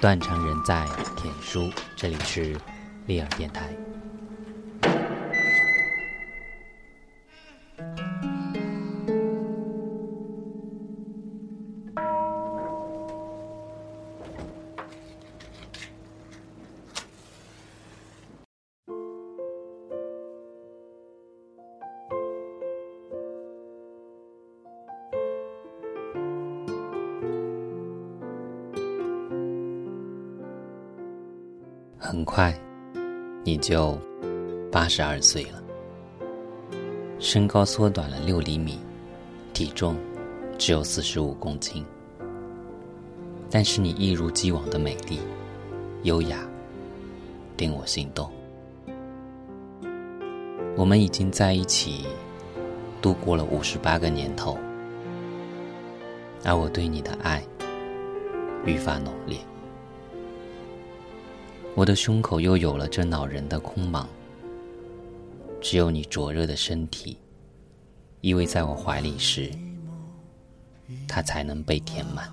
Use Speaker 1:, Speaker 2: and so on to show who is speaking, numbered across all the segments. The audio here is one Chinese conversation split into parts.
Speaker 1: 断肠人在田书，这里是利尔电台。很快，你就八十二岁了，身高缩短了六厘米，体重只有四十五公斤，但是你一如既往的美丽、优雅，令我心动。我们已经在一起度过了五十八个年头，而我对你的爱愈发浓烈。我的胸口又有了这恼人的空茫，只有你灼热的身体依偎在我怀里时，它才能被填满。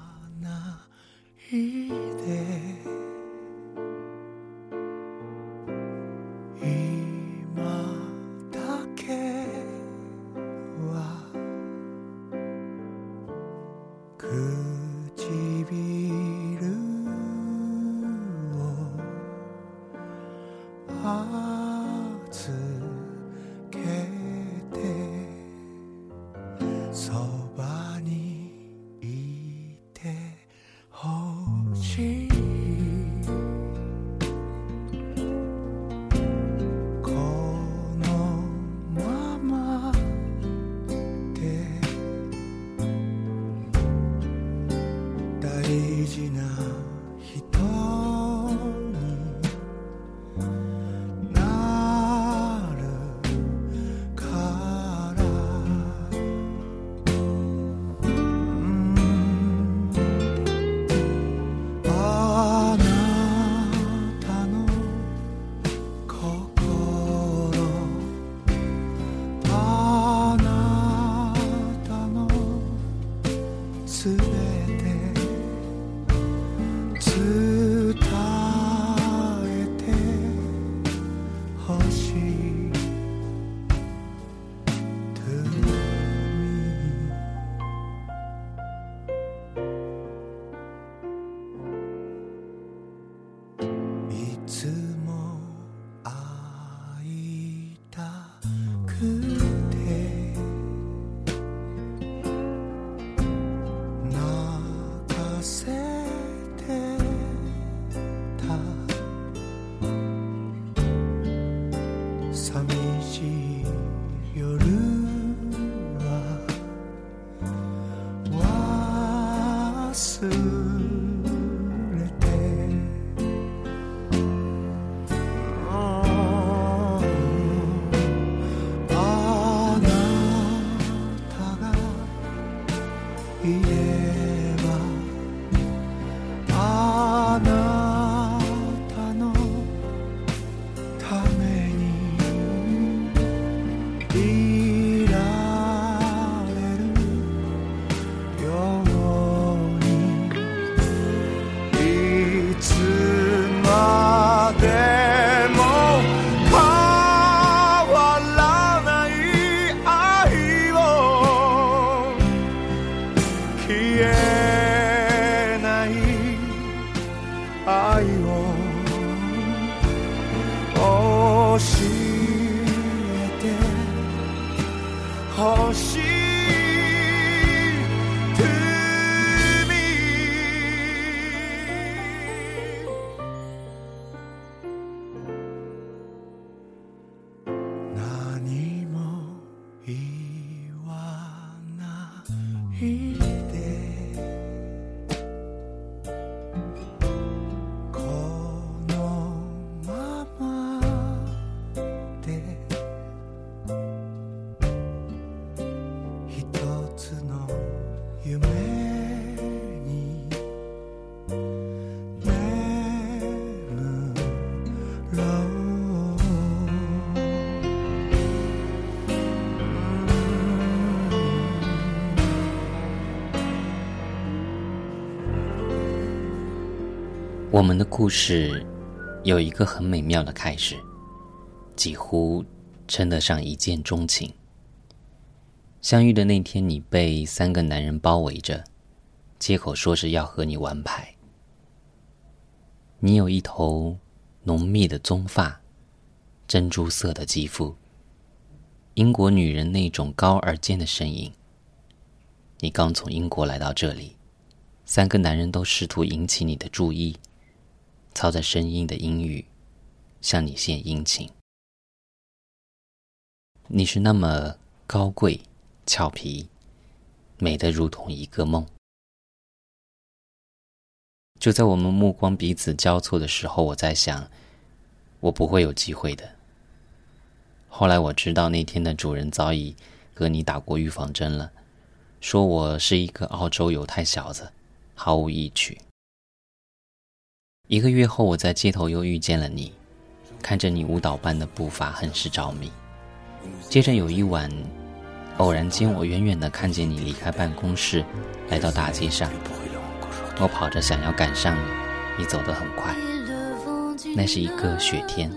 Speaker 1: Hey.
Speaker 2: 我们的故事有一个很美妙的开始，几乎称得上一见钟情。相遇的那天，你被三个男人包围着，借口说是要和你玩牌。你有一头浓密的棕发，珍珠色的肌肤，英国女人那种高而尖的声音。你刚从英国来到这里，三个男人都试图引起你的注意。操着生硬的英语，向你献殷勤。你是那么高贵、俏皮，美得如同一个梦。就在我们目光彼此交错的时候，我在想，我不会有机会的。后来我知道，那天的主人早已和你打过预防针了，说我是一个澳洲犹太小子，毫无意趣。一个月后，我在街头又遇见了你，看着你舞蹈般的步伐，很是着迷。接着有一晚，偶然间我远远的看见你离开办公室，来到大街上。我跑着想要赶上你，你走得很快。那是一个雪天，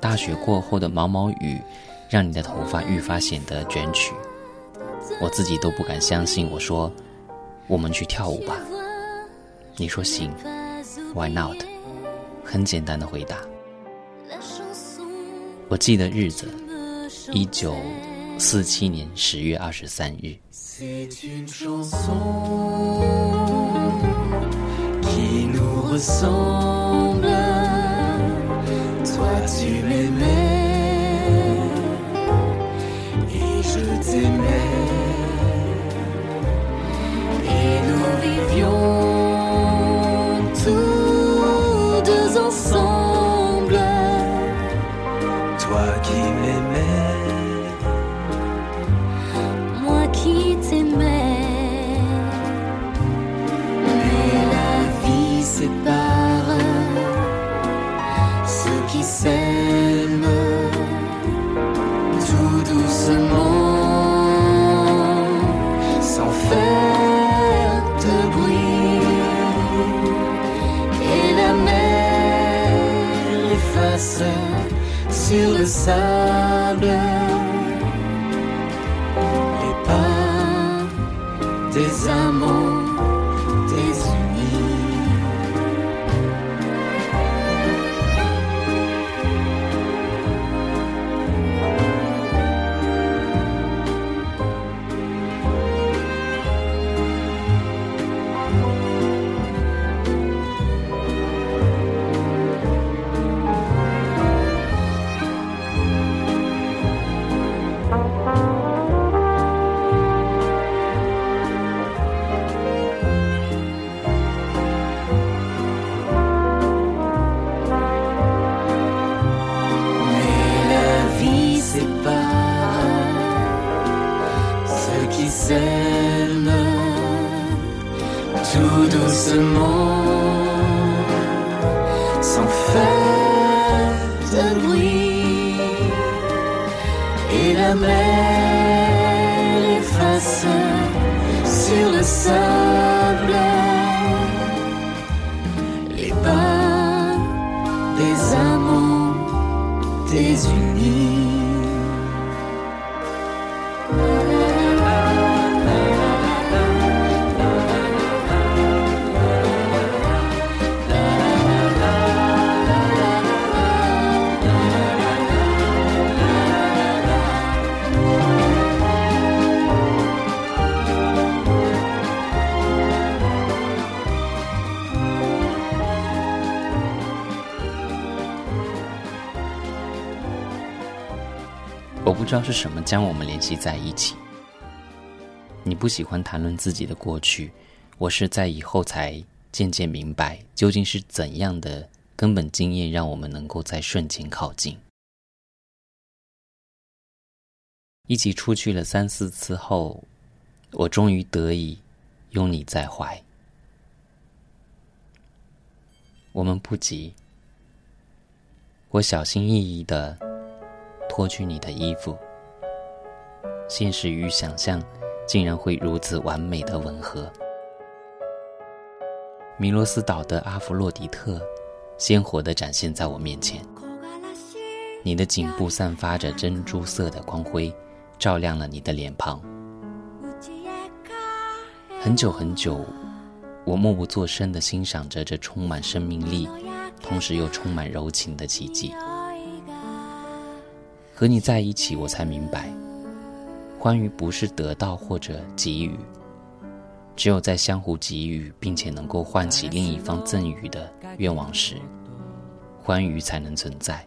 Speaker 2: 大雪过后的毛毛雨，让你的头发愈发显得卷曲。我自己都不敢相信。我说：“我们去跳舞吧。”你说：“行。” Why not？很简单的回答。我记得日子，一九四七年十月二十三日。
Speaker 3: qui m'aimait. till the
Speaker 2: sun. 知道是什么将我们联系在一起。你不喜欢谈论自己的过去，我是在以后才渐渐明白，究竟是怎样的根本经验让我们能够在瞬间靠近。一起出去了三四次后，我终于得以拥你在怀。我们不急，我小心翼翼的。脱去你的衣服，现实与想象竟然会如此完美的吻合。米罗斯岛的阿弗洛狄特，鲜活地展现在我面前。你的颈部散发着珍珠色的光辉，照亮了你的脸庞。很久很久，我默不作声地欣赏着这充满生命力，同时又充满柔情的奇迹。和你在一起，我才明白，欢愉不是得到或者给予。只有在相互给予，并且能够唤起另一方赠予的愿望时，欢愉才能存在。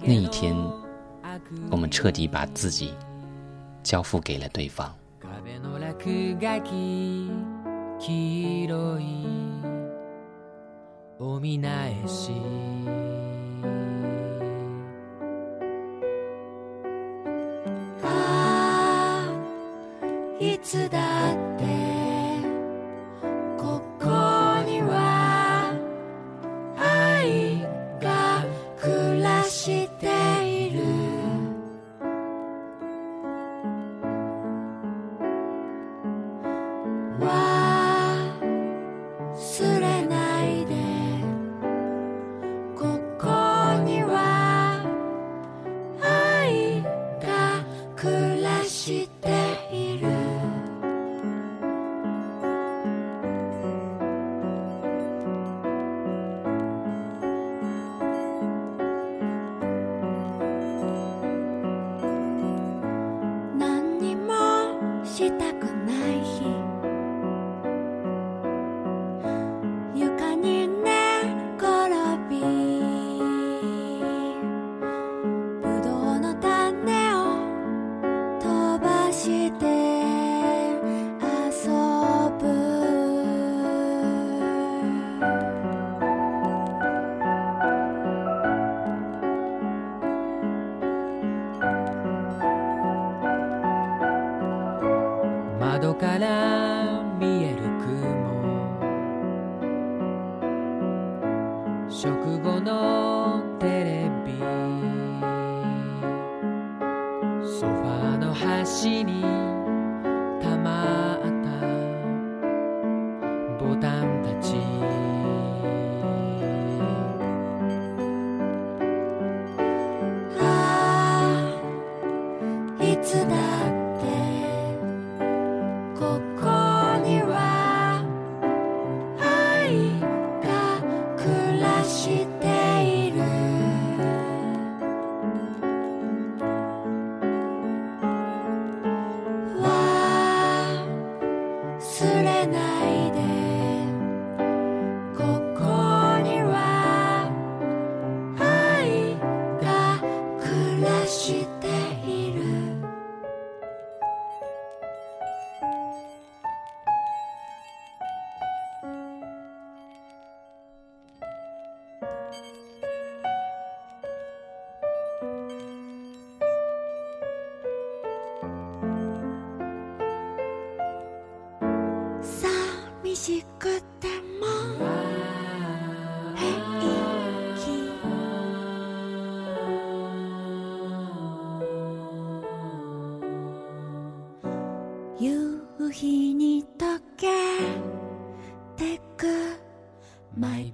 Speaker 2: 那一天，我们彻底把自己交付给了对方。
Speaker 4: 窓から見える雲。食後のテレビ。ソファーの端に。
Speaker 5: れないに溶けてく。My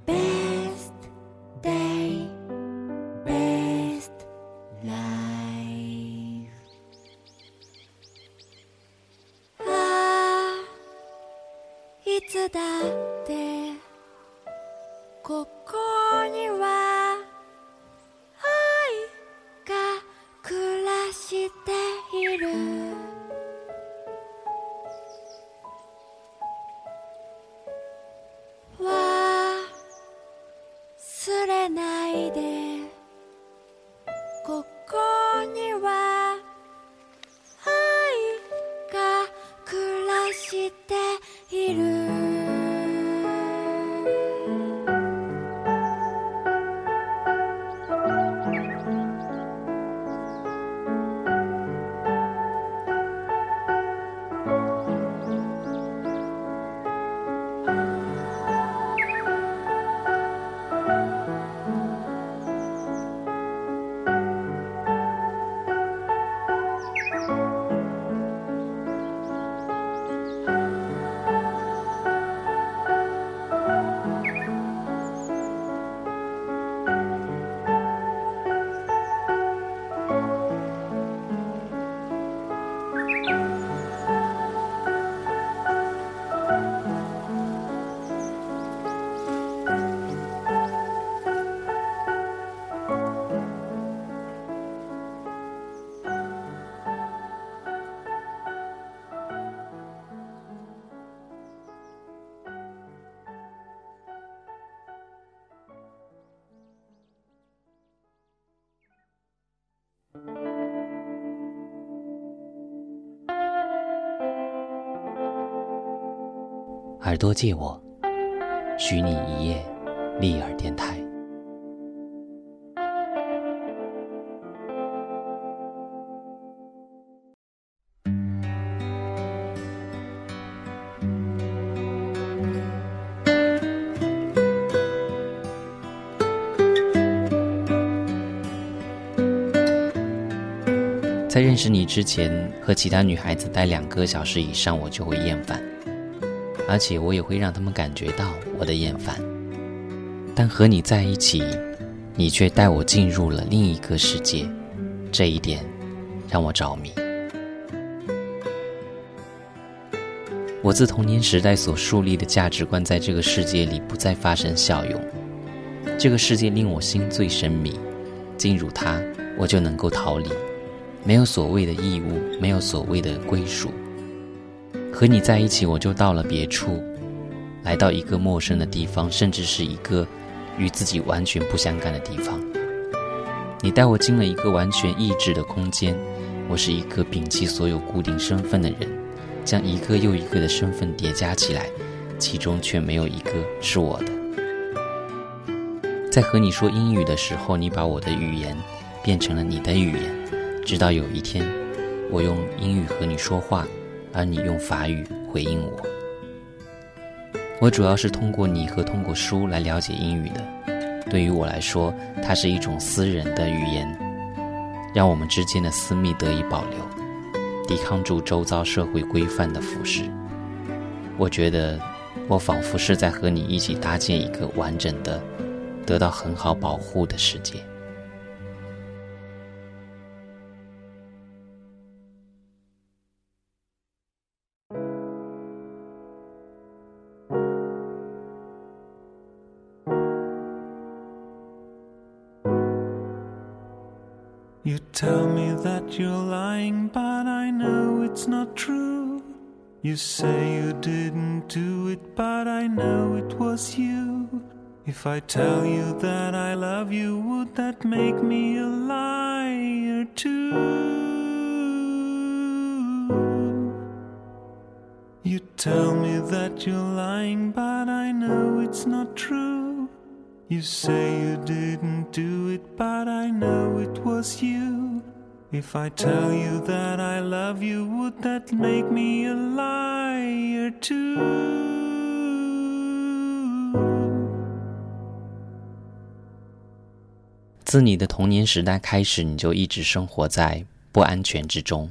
Speaker 2: 耳朵借我，许你一夜立耳电台。在认识你之前，和其他女孩子待两个小时以上，我就会厌烦，而且我也会让他们感觉到我的厌烦。但和你在一起，你却带我进入了另一个世界，这一点让我着迷。我自童年时代所树立的价值观，在这个世界里不再发生效用。这个世界令我心醉神迷，进入它，我就能够逃离。没有所谓的义务，没有所谓的归属。和你在一起，我就到了别处，来到一个陌生的地方，甚至是一个与自己完全不相干的地方。你带我进了一个完全意志的空间，我是一个摒弃所有固定身份的人，将一个又一个的身份叠加起来，其中却没有一个是我的。在和你说英语的时候，你把我的语言变成了你的语言。直到有一天，我用英语和你说话，而你用法语回应我。我主要是通过你和通过书来了解英语的。对于我来说，它是一种私人的语言，让我们之间的私密得以保留，抵抗住周遭社会规范的腐蚀。我觉得，我仿佛是在和你一起搭建一个完整的、得到很好保护的世界。
Speaker 6: You tell me that you're lying, but I know it's not true. You say you didn't do it, but I know it was you. If I tell you that I love you, would that make me a liar too? You tell me that you're lying, but I know it's not true. You say you didn't do it, but I know it was you. If I tell you that I love you, would that make me a liar too?
Speaker 2: 自你的童年时代开始，你就一直生活在不安全之中。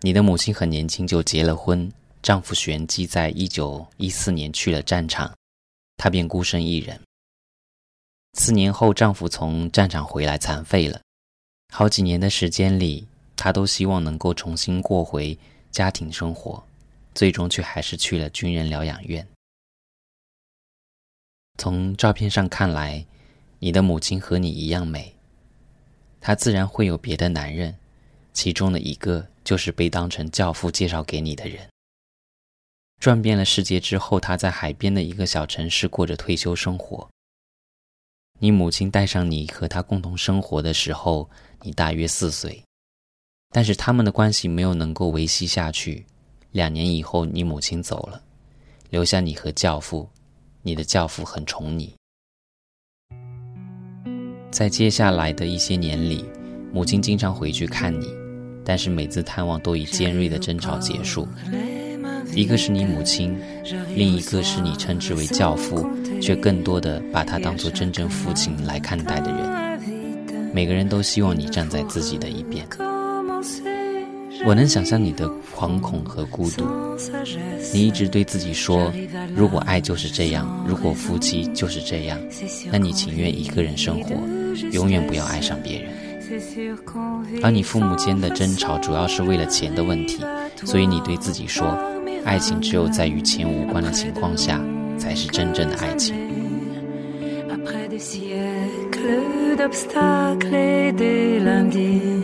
Speaker 2: 你的母亲很年轻就结了婚，丈夫玄机在一九一四年去了战场，她便孤身一人。四年后，丈夫从战场回来，残废了。好几年的时间里，她都希望能够重新过回家庭生活，最终却还是去了军人疗养院。从照片上看来，你的母亲和你一样美。她自然会有别的男人，其中的一个就是被当成教父介绍给你的人。转遍了世界之后，她在海边的一个小城市过着退休生活。你母亲带上你和他共同生活的时候，你大约四岁，但是他们的关系没有能够维系下去。两年以后，你母亲走了，留下你和教父。你的教父很宠你。在接下来的一些年里，母亲经常回去看你，但是每次探望都以尖锐的争吵结束。一个是你母亲，另一个是你称之为教父，却更多的把他当作真正父亲来看待的人。每个人都希望你站在自己的一边。我能想象你的惶恐和孤独。你一直对自己说：“如果爱就是这样，如果夫妻就是这样，那你情愿一个人生活，永远不要爱上别人。”而你父母间的争吵主要是为了钱的问题，所以你对自己说。爱情只有在与钱无关的情况下，才是真正的爱情。
Speaker 7: Après des siècles d'obstacles et des lundis,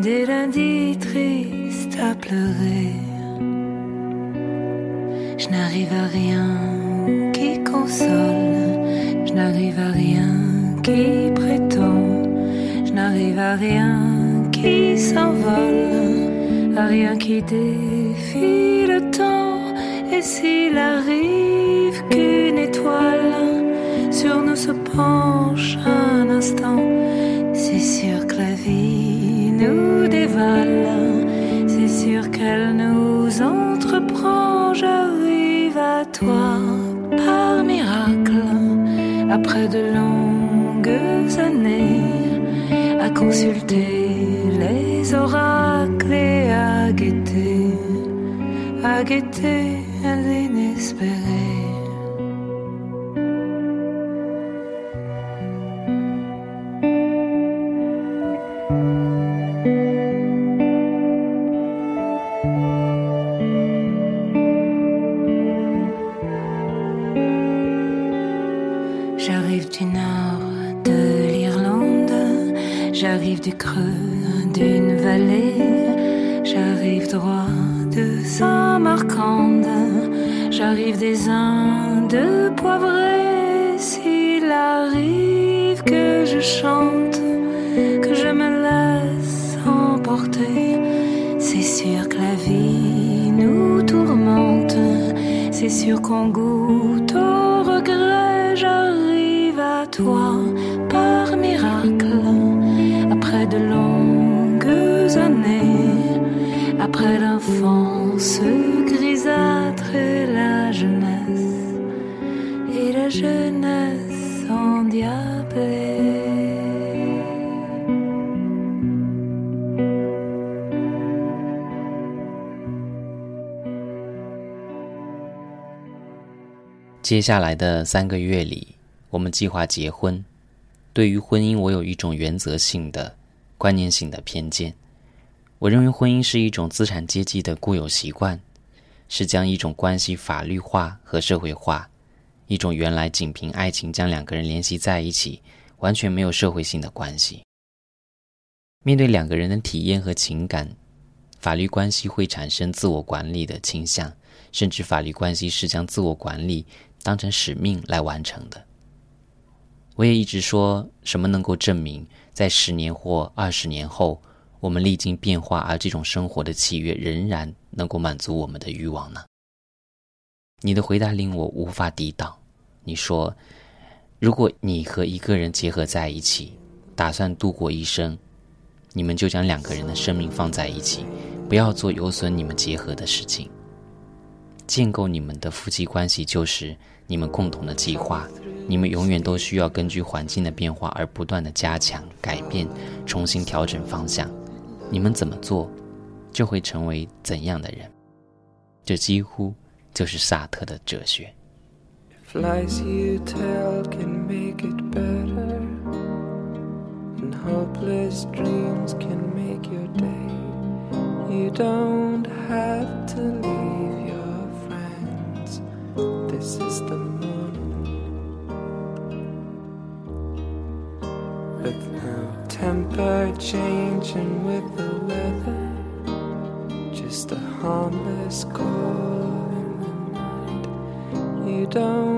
Speaker 7: des lundis tristes à pleurer, je n'arrive à rien qui console, je n'arrive à rien qui prétend, je n'arrive à rien qui s'envole, à rien qui défie le temps Et s'il arrive qu'une étoile sur nous se penche un instant, c'est sûr que la vie nous dévale, c'est sûr qu'elle nous entreprend. J'arrive à toi par miracle, après de longues années, à consulter J'arrive du nord de l'Irlande, j'arrive du creux d'une vallée, j'arrive droit de Saint-Marcande, j'arrive des Indes poivrées. S'il arrive que je chante, que je me laisse emporter, c'est sûr que la vie nous tourmente, c'est sûr qu'on goûte «
Speaker 2: 接下来的三个月里，我们计划结婚。对于婚姻，我有一种原则性的、观念性的偏见。我认为婚姻是一种资产阶级的固有习惯，是将一种关系法律化和社会化，一种原来仅凭爱情将两个人联系在一起，完全没有社会性的关系。面对两个人的体验和情感，法律关系会产生自我管理的倾向，甚至法律关系是将自我管理当成使命来完成的。我也一直说，什么能够证明在十年或二十年后，我们历经变化，而这种生活的契约仍然能够满足我们的欲望呢？你的回答令我无法抵挡。你说，如果你和一个人结合在一起，打算度过一生，你们就将两个人的生命放在一起，不要做有损你们结合的事情。建构你们的夫妻关系就是你们共同的计划，你们永远都需要根据环境的变化而不断的加强、改变、重新调整方向。你们怎么做，就会成为怎样的人。这几乎就是萨特的哲学。
Speaker 8: Temper changing with the weather, just a harmless call in the night. You don't